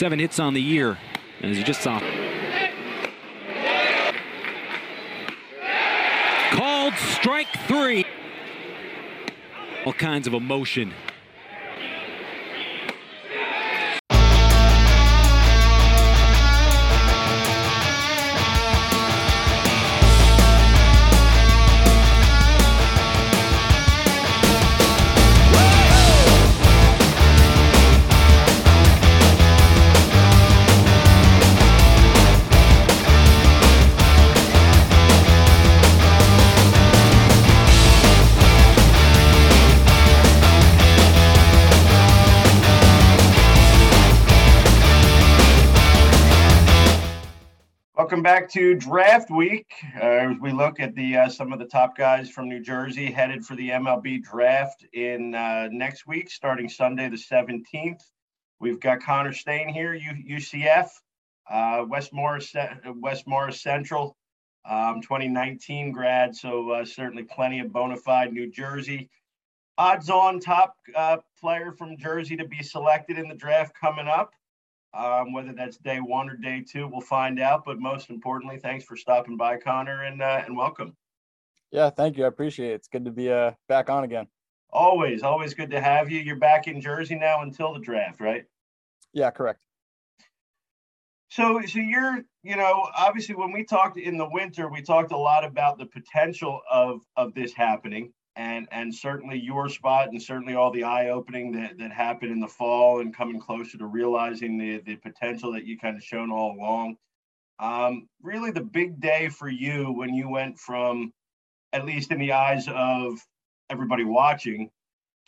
Seven hits on the year, as you just saw. Called strike three. All kinds of emotion. Back to Draft Week. Uh, as we look at the uh, some of the top guys from New Jersey headed for the MLB Draft in uh, next week, starting Sunday the seventeenth. We've got Connor Staine here, U- UCF, uh, West Morris, West Morris Central, um, 2019 grad. So uh, certainly plenty of bona fide New Jersey. Odds-on top uh, player from Jersey to be selected in the draft coming up. Um, whether that's day one or day two, we'll find out. But most importantly, thanks for stopping by, Connor, and uh, and welcome. Yeah, thank you. I appreciate it. It's good to be uh, back on again. Always, always good to have you. You're back in Jersey now until the draft, right? Yeah, correct. So, so you're, you know, obviously when we talked in the winter, we talked a lot about the potential of of this happening and and certainly your spot and certainly all the eye opening that that happened in the fall and coming closer to realizing the the potential that you kind of shown all along. Um, really, the big day for you when you went from, at least in the eyes of everybody watching,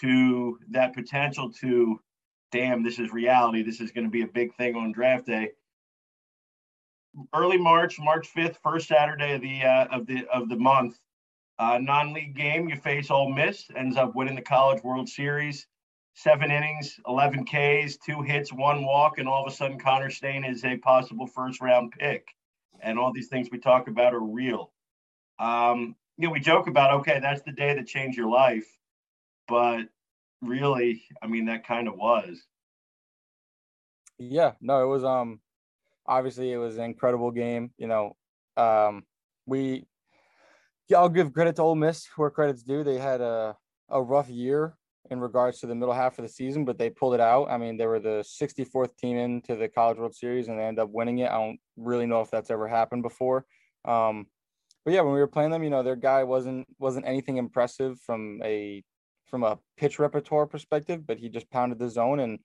to that potential to, damn, this is reality. This is going to be a big thing on draft day. Early March, March fifth, first Saturday of the uh, of the of the month uh, non-league game, you face Ole Miss, ends up winning the College World Series. Seven innings, 11 Ks, two hits, one walk, and all of a sudden Connor Staine is a possible first-round pick. And all these things we talk about are real. Um, you know, we joke about, okay, that's the day that changed your life, but really, I mean, that kind of was. Yeah, no, it was um obviously it was an incredible game. You know, um we yeah, I'll give credit to Ole Miss where credit's due. They had a, a rough year in regards to the middle half of the season, but they pulled it out. I mean, they were the 64th team into the College World Series and they end up winning it. I don't really know if that's ever happened before. Um, but yeah, when we were playing them, you know, their guy wasn't wasn't anything impressive from a from a pitch repertoire perspective, but he just pounded the zone and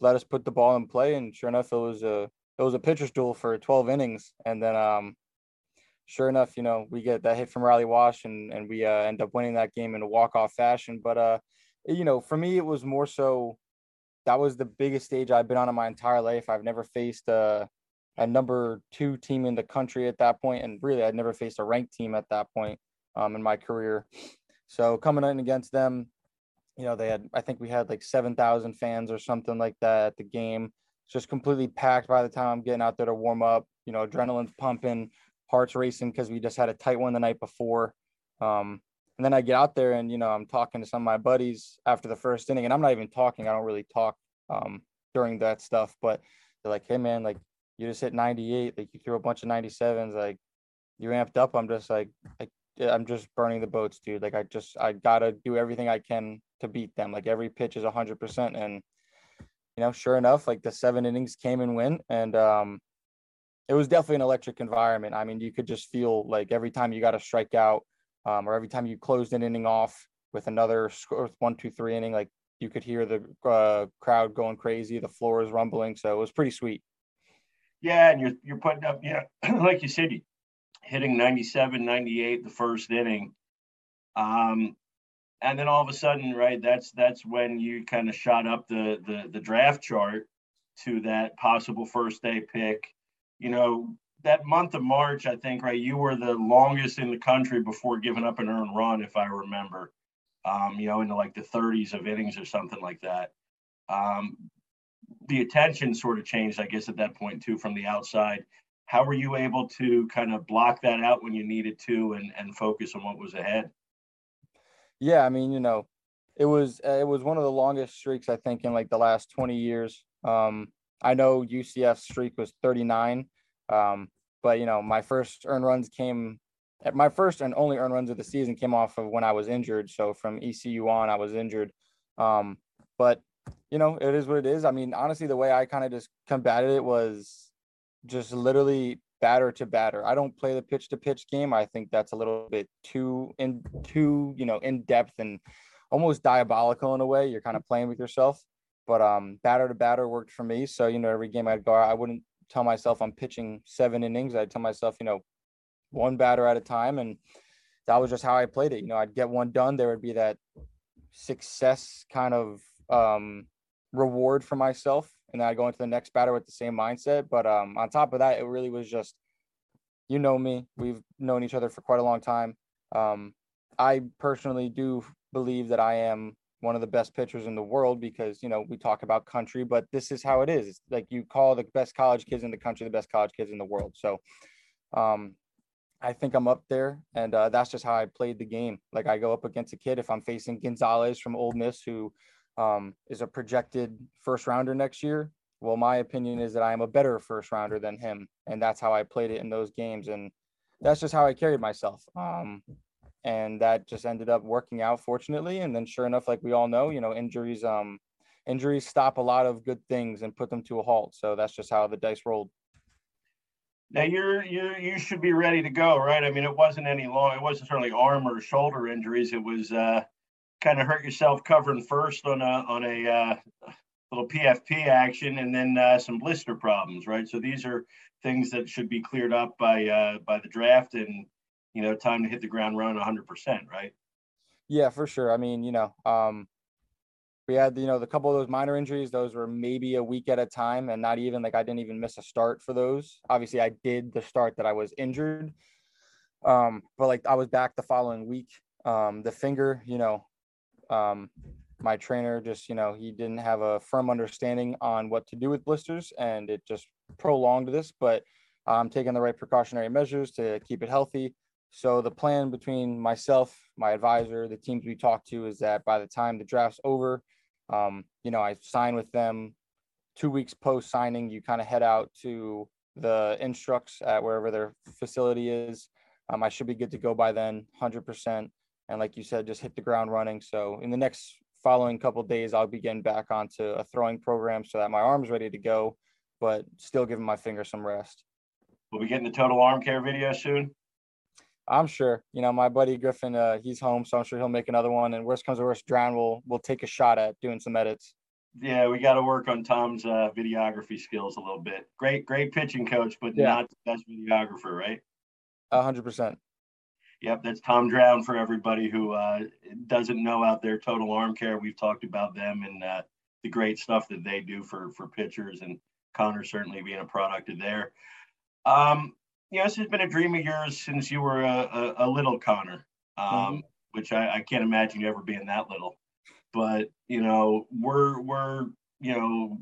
let us put the ball in play. And sure enough, it was a it was a pitcher's duel for 12 innings. And then um, sure enough, you know, we get that hit from Riley Wash and, and we uh, end up winning that game in a walk-off fashion. But, uh, you know, for me, it was more so that was the biggest stage I've been on in my entire life. I've never faced a, a number two team in the country at that point, And really, I'd never faced a ranked team at that point um, in my career. So coming in against them, you know, they had, I think we had like 7,000 fans or something like that at the game. It's just completely packed by the time I'm getting out there to warm up, you know, adrenaline's pumping hearts racing because we just had a tight one the night before. Um, and then I get out there and, you know, I'm talking to some of my buddies after the first inning and I'm not even talking. I don't really talk um, during that stuff, but they're like, Hey man, like you just hit 98, like you threw a bunch of 97s, like you amped up. I'm just like, like I'm just burning the boats, dude. Like I just, I gotta do everything I can to beat them. Like every pitch is hundred percent. And, you know, sure enough, like the seven innings came and went. And, um, it was definitely an electric environment. I mean, you could just feel like every time you got a strikeout, um, or every time you closed an inning off with another score, one, two, three inning, like you could hear the uh, crowd going crazy, the floor is rumbling. So it was pretty sweet. Yeah, and you're you're putting up, yeah, like you said, hitting 97, 98 the first inning. Um, and then all of a sudden, right, that's that's when you kind of shot up the the the draft chart to that possible first day pick you know, that month of March, I think, right, you were the longest in the country before giving up an earned run, if I remember, um, you know, into like the 30s of innings or something like that. Um, the attention sort of changed, I guess, at that point too, from the outside. How were you able to kind of block that out when you needed to and, and focus on what was ahead? Yeah, I mean, you know, it was uh, it was one of the longest streaks I think in like the last 20 years. Um, I know UCF streak was 39, um, but you know my first earned runs came. at My first and only earned runs of the season came off of when I was injured. So from ECU on, I was injured. Um, but you know, it is what it is. I mean, honestly, the way I kind of just combated it was just literally batter to batter. I don't play the pitch to pitch game. I think that's a little bit too in too, you know, in depth and almost diabolical in a way. You're kind of playing with yourself. But um batter to batter worked for me. So, you know, every game I'd go, I wouldn't tell myself I'm pitching seven innings. I'd tell myself, you know, one batter at a time. And that was just how I played it. You know, I'd get one done. There would be that success kind of um reward for myself and then I go into the next batter with the same mindset. But um, on top of that, it really was just, you know me, we've known each other for quite a long time. Um, I personally do believe that I am one of the best pitchers in the world because you know we talk about country, but this is how it is. It's like you call the best college kids in the country the best college kids in the world. So, um, I think I'm up there, and uh, that's just how I played the game. Like I go up against a kid if I'm facing Gonzalez from Ole Miss, who um, is a projected first rounder next year. Well, my opinion is that I am a better first rounder than him, and that's how I played it in those games, and that's just how I carried myself. Um, and that just ended up working out, fortunately. And then, sure enough, like we all know, you know, injuries, um, injuries stop a lot of good things and put them to a halt. So that's just how the dice rolled. Now you're you you should be ready to go, right? I mean, it wasn't any long. It wasn't certainly arm or shoulder injuries. It was uh, kind of hurt yourself covering first on a on a uh, little PFP action, and then uh, some blister problems, right? So these are things that should be cleared up by uh, by the draft, and you know, time to hit the ground running 100 percent, right? Yeah, for sure. I mean, you know, um, we had you know the couple of those minor injuries; those were maybe a week at a time, and not even like I didn't even miss a start for those. Obviously, I did the start that I was injured, um, but like I was back the following week. Um, the finger, you know, um, my trainer just, you know, he didn't have a firm understanding on what to do with blisters and it just prolonged this, but I'm taking the right precautionary measures to keep it healthy. So the plan between myself, my advisor, the teams we talked to is that by the time the draft's over, um, you know, I sign with them two weeks post signing, you kind of head out to the instructs at wherever their facility is. Um, I should be good to go by then, 100% and like you said, just hit the ground running. So in the next following couple days, I'll be getting back onto a throwing program so that my arm's ready to go, but still giving my finger some rest. We'll be getting the total arm care video soon. I'm sure. You know, my buddy Griffin, uh, he's home, so I'm sure he'll make another one. And worst comes to worst, Drown will will take a shot at doing some edits. Yeah, we got to work on Tom's uh, videography skills a little bit. Great, great pitching coach, but yeah. not the best videographer, right? A hundred percent. Yep, that's Tom Drown for everybody who uh, doesn't know out there. Total Arm Care. We've talked about them and uh, the great stuff that they do for for pitchers, and Connor certainly being a product of there. Um, you know, this has been a dream of yours since you were a, a, a little Connor, um, mm-hmm. which I, I can't imagine you ever being that little. But you know, we're we're you know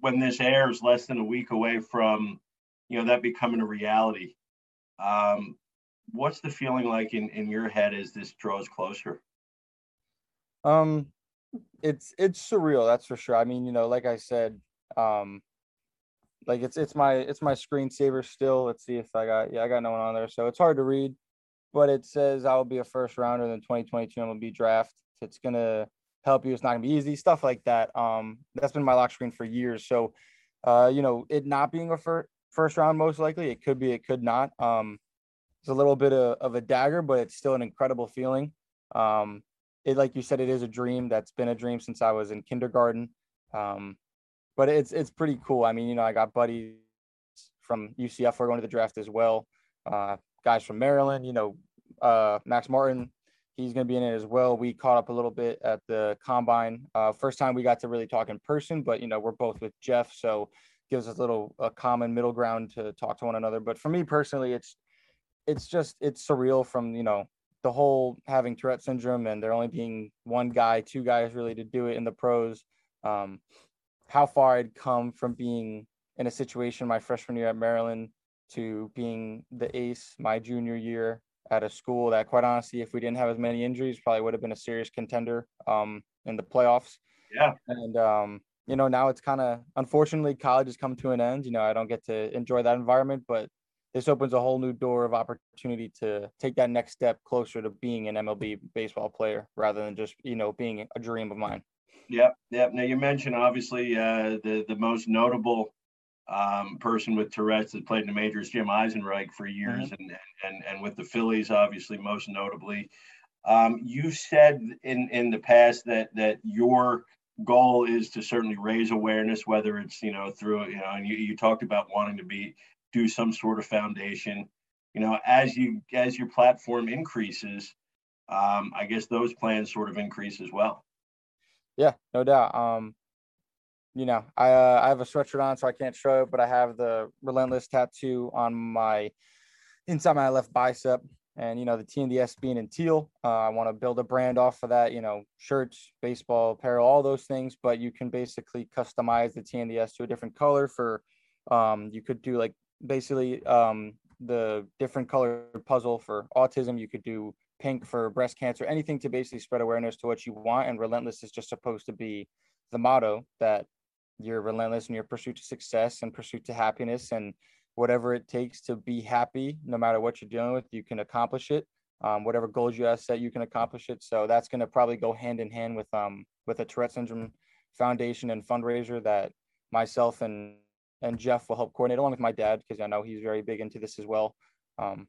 when this airs, less than a week away from you know that becoming a reality. Um, what's the feeling like in in your head as this draws closer? Um, it's it's surreal, that's for sure. I mean, you know, like I said, um, like it's it's my it's my screensaver still. Let's see if I got yeah I got no one on there, so it's hard to read, but it says I will be a first rounder in 2022. I'm gonna be draft. It's gonna help you. It's not gonna be easy stuff like that. Um, that's been my lock screen for years. So, uh, you know, it not being a first first round most likely, it could be, it could not. Um, it's a little bit of, of a dagger, but it's still an incredible feeling. Um, it, like you said, it is a dream that's been a dream since I was in kindergarten. Um, but it's it's pretty cool. I mean, you know, I got buddies from UCF who are going to the draft as well. Uh, guys from Maryland, you know, uh, Max Martin, he's going to be in it as well. We caught up a little bit at the combine. Uh, first time we got to really talk in person, but you know, we're both with Jeff, so gives us a little a common middle ground to talk to one another. But for me personally, it's it's just it's surreal from you know the whole having Tourette syndrome and there only being one guy, two guys really to do it in the pros. Um, how far I'd come from being in a situation my freshman year at Maryland to being the ace my junior year at a school that, quite honestly, if we didn't have as many injuries, probably would have been a serious contender um, in the playoffs. Yeah. And um, you know, now it's kind of unfortunately college has come to an end. You know, I don't get to enjoy that environment, but this opens a whole new door of opportunity to take that next step closer to being an MLB baseball player rather than just, you know, being a dream of mine. Yep, yep. Now you mentioned obviously uh, the the most notable um, person with Tourette's that played in the majors, Jim Eisenreich, for years, mm-hmm. and and and with the Phillies, obviously most notably. Um, you said in in the past that that your goal is to certainly raise awareness, whether it's you know through you know, and you, you talked about wanting to be do some sort of foundation. You know, as you as your platform increases, um, I guess those plans sort of increase as well. Yeah, no doubt. Um, you know, I uh, I have a sweatshirt on, so I can't show it, but I have the relentless tattoo on my inside my left bicep and you know the TNDS being in teal. Uh, I want to build a brand off of that. You know, shirts, baseball apparel, all those things. But you can basically customize the TNDS to a different color. For um, you could do like basically um, the different color puzzle for autism. You could do pink for breast cancer. Anything to basically spread awareness to what you want. And relentless is just supposed to be the motto that you're relentless in your pursuit to success and pursuit to happiness and whatever it takes to be happy, no matter what you're dealing with, you can accomplish it. Um, whatever goals you have set, you can accomplish it. So that's going to probably go hand in hand with um with a Tourette syndrome foundation and fundraiser that myself and and Jeff will help coordinate along with my dad because I know he's very big into this as well. Um,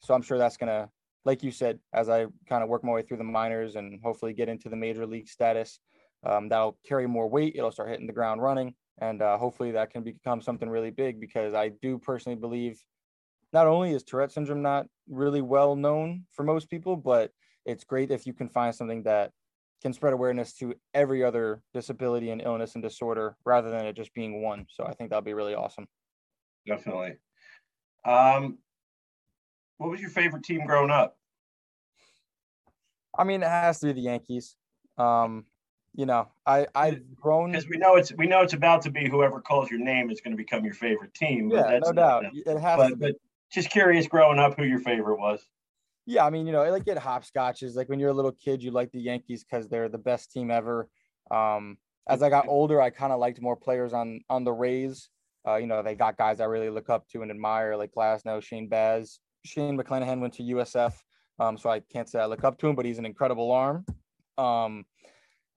so I'm sure that's gonna, like you said, as I kind of work my way through the minors and hopefully get into the major league status, um, that'll carry more weight. It'll start hitting the ground running and uh, hopefully that can become something really big because I do personally believe not only is Tourette syndrome not really well known for most people, but it's great if you can find something that can spread awareness to every other disability and illness and disorder rather than it just being one. So I think that'll be really awesome. Definitely. Um, what was your favorite team growing up? I mean, it has to be the Yankees. Um, you know, I I've grown because we know it's we know it's about to be whoever calls your name is going to become your favorite team. yeah, no doubt. It has but, but just curious, growing up, who your favorite was. Yeah, I mean, you know, I like get hopscotches. Like when you're a little kid, you like the Yankees because they're the best team ever. Um, as I got older, I kind of liked more players on on the Rays. Uh, you know, they got guys I really look up to and admire, like Glasnow, Shane Baz. Shane McClanahan went to USF, um, so I can't say I look up to him, but he's an incredible arm. Um,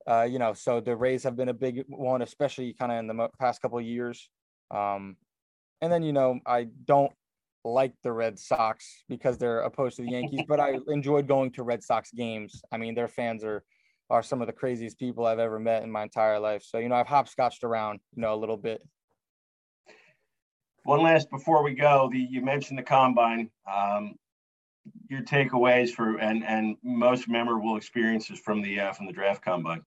uh, you know, so the Rays have been a big one, especially kind of in the past couple of years. Um, and then, you know, I don't like the Red Sox because they're opposed to the Yankees, but I enjoyed going to Red Sox games. I mean, their fans are are some of the craziest people I've ever met in my entire life. So, you know, I've hopscotched around, you know, a little bit. One last before we go, the you mentioned the combine. Um, your takeaways for and and most memorable experiences from the uh, from the draft combine.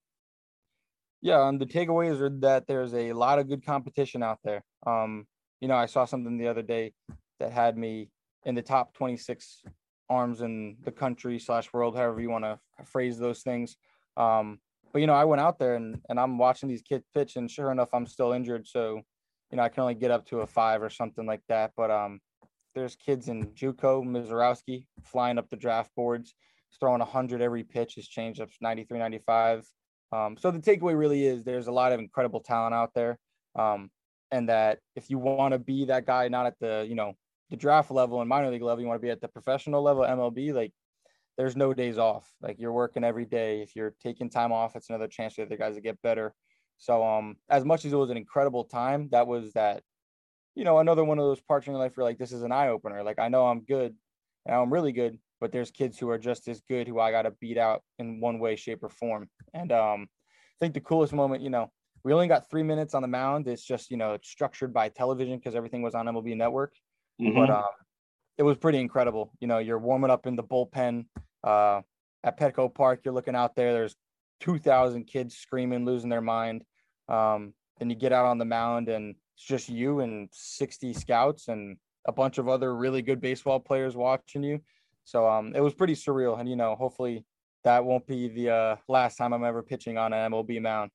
Yeah, and the takeaways are that there's a lot of good competition out there. Um, you know, I saw something the other day that had me in the top 26 arms in the country slash world, however you want to phrase those things. Um, but you know, I went out there and and I'm watching these kids pitch, and sure enough, I'm still injured. So, you know, I can only get up to a five or something like that. But um, there's kids in JUCO, Misiorowski, flying up the draft boards, throwing 100 every pitch. His changeup's 93, 95. Um, so the takeaway really is there's a lot of incredible talent out there. Um, and that if you want to be that guy, not at the, you know, the draft level and minor league level, you want to be at the professional level, MLB, like there's no days off. Like you're working every day. If you're taking time off, it's another chance for the guys to get better. So um, as much as it was an incredible time, that was that, you know, another one of those parts in your life where like this is an eye opener. Like I know I'm good and I'm really good, but there's kids who are just as good who I got to beat out in one way, shape, or form. And um, I think the coolest moment, you know, we only got three minutes on the mound. It's just, you know, it's structured by television because everything was on MLB Network. Mm-hmm. But um, it was pretty incredible. You know, you're warming up in the bullpen uh, at Petco Park. You're looking out there. There's 2,000 kids screaming, losing their mind. Um, then you get out on the mound and it's just you and 60 scouts and a bunch of other really good baseball players watching you. So um, it was pretty surreal, and you know, hopefully that won't be the uh, last time I'm ever pitching on an MLB mound.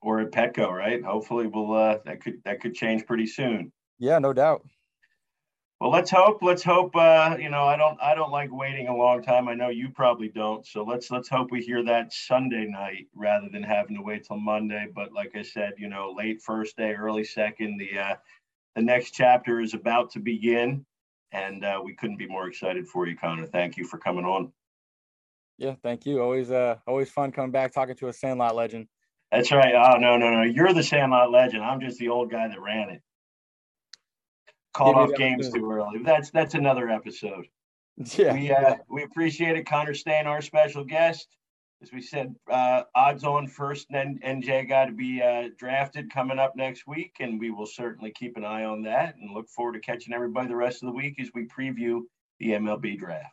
Or at Petco, right? Hopefully, we'll uh, that could that could change pretty soon. Yeah, no doubt. Well, let's hope. Let's hope. Uh, you know, I don't. I don't like waiting a long time. I know you probably don't. So let's let's hope we hear that Sunday night rather than having to wait till Monday. But like I said, you know, late first day, early second. The uh, the next chapter is about to begin, and uh, we couldn't be more excited for you, Connor. Thank you for coming on. Yeah, thank you. Always uh, always fun coming back talking to a Sandlot legend. That's right. Oh no, no, no. You're the Sandlot legend. I'm just the old guy that ran it called off games too early. That's that's another episode. Yeah. We uh, we appreciate it. Connor Staine our special guest. As we said, uh, odds on first NJ guy to be uh, drafted coming up next week, and we will certainly keep an eye on that and look forward to catching everybody the rest of the week as we preview the MLB draft.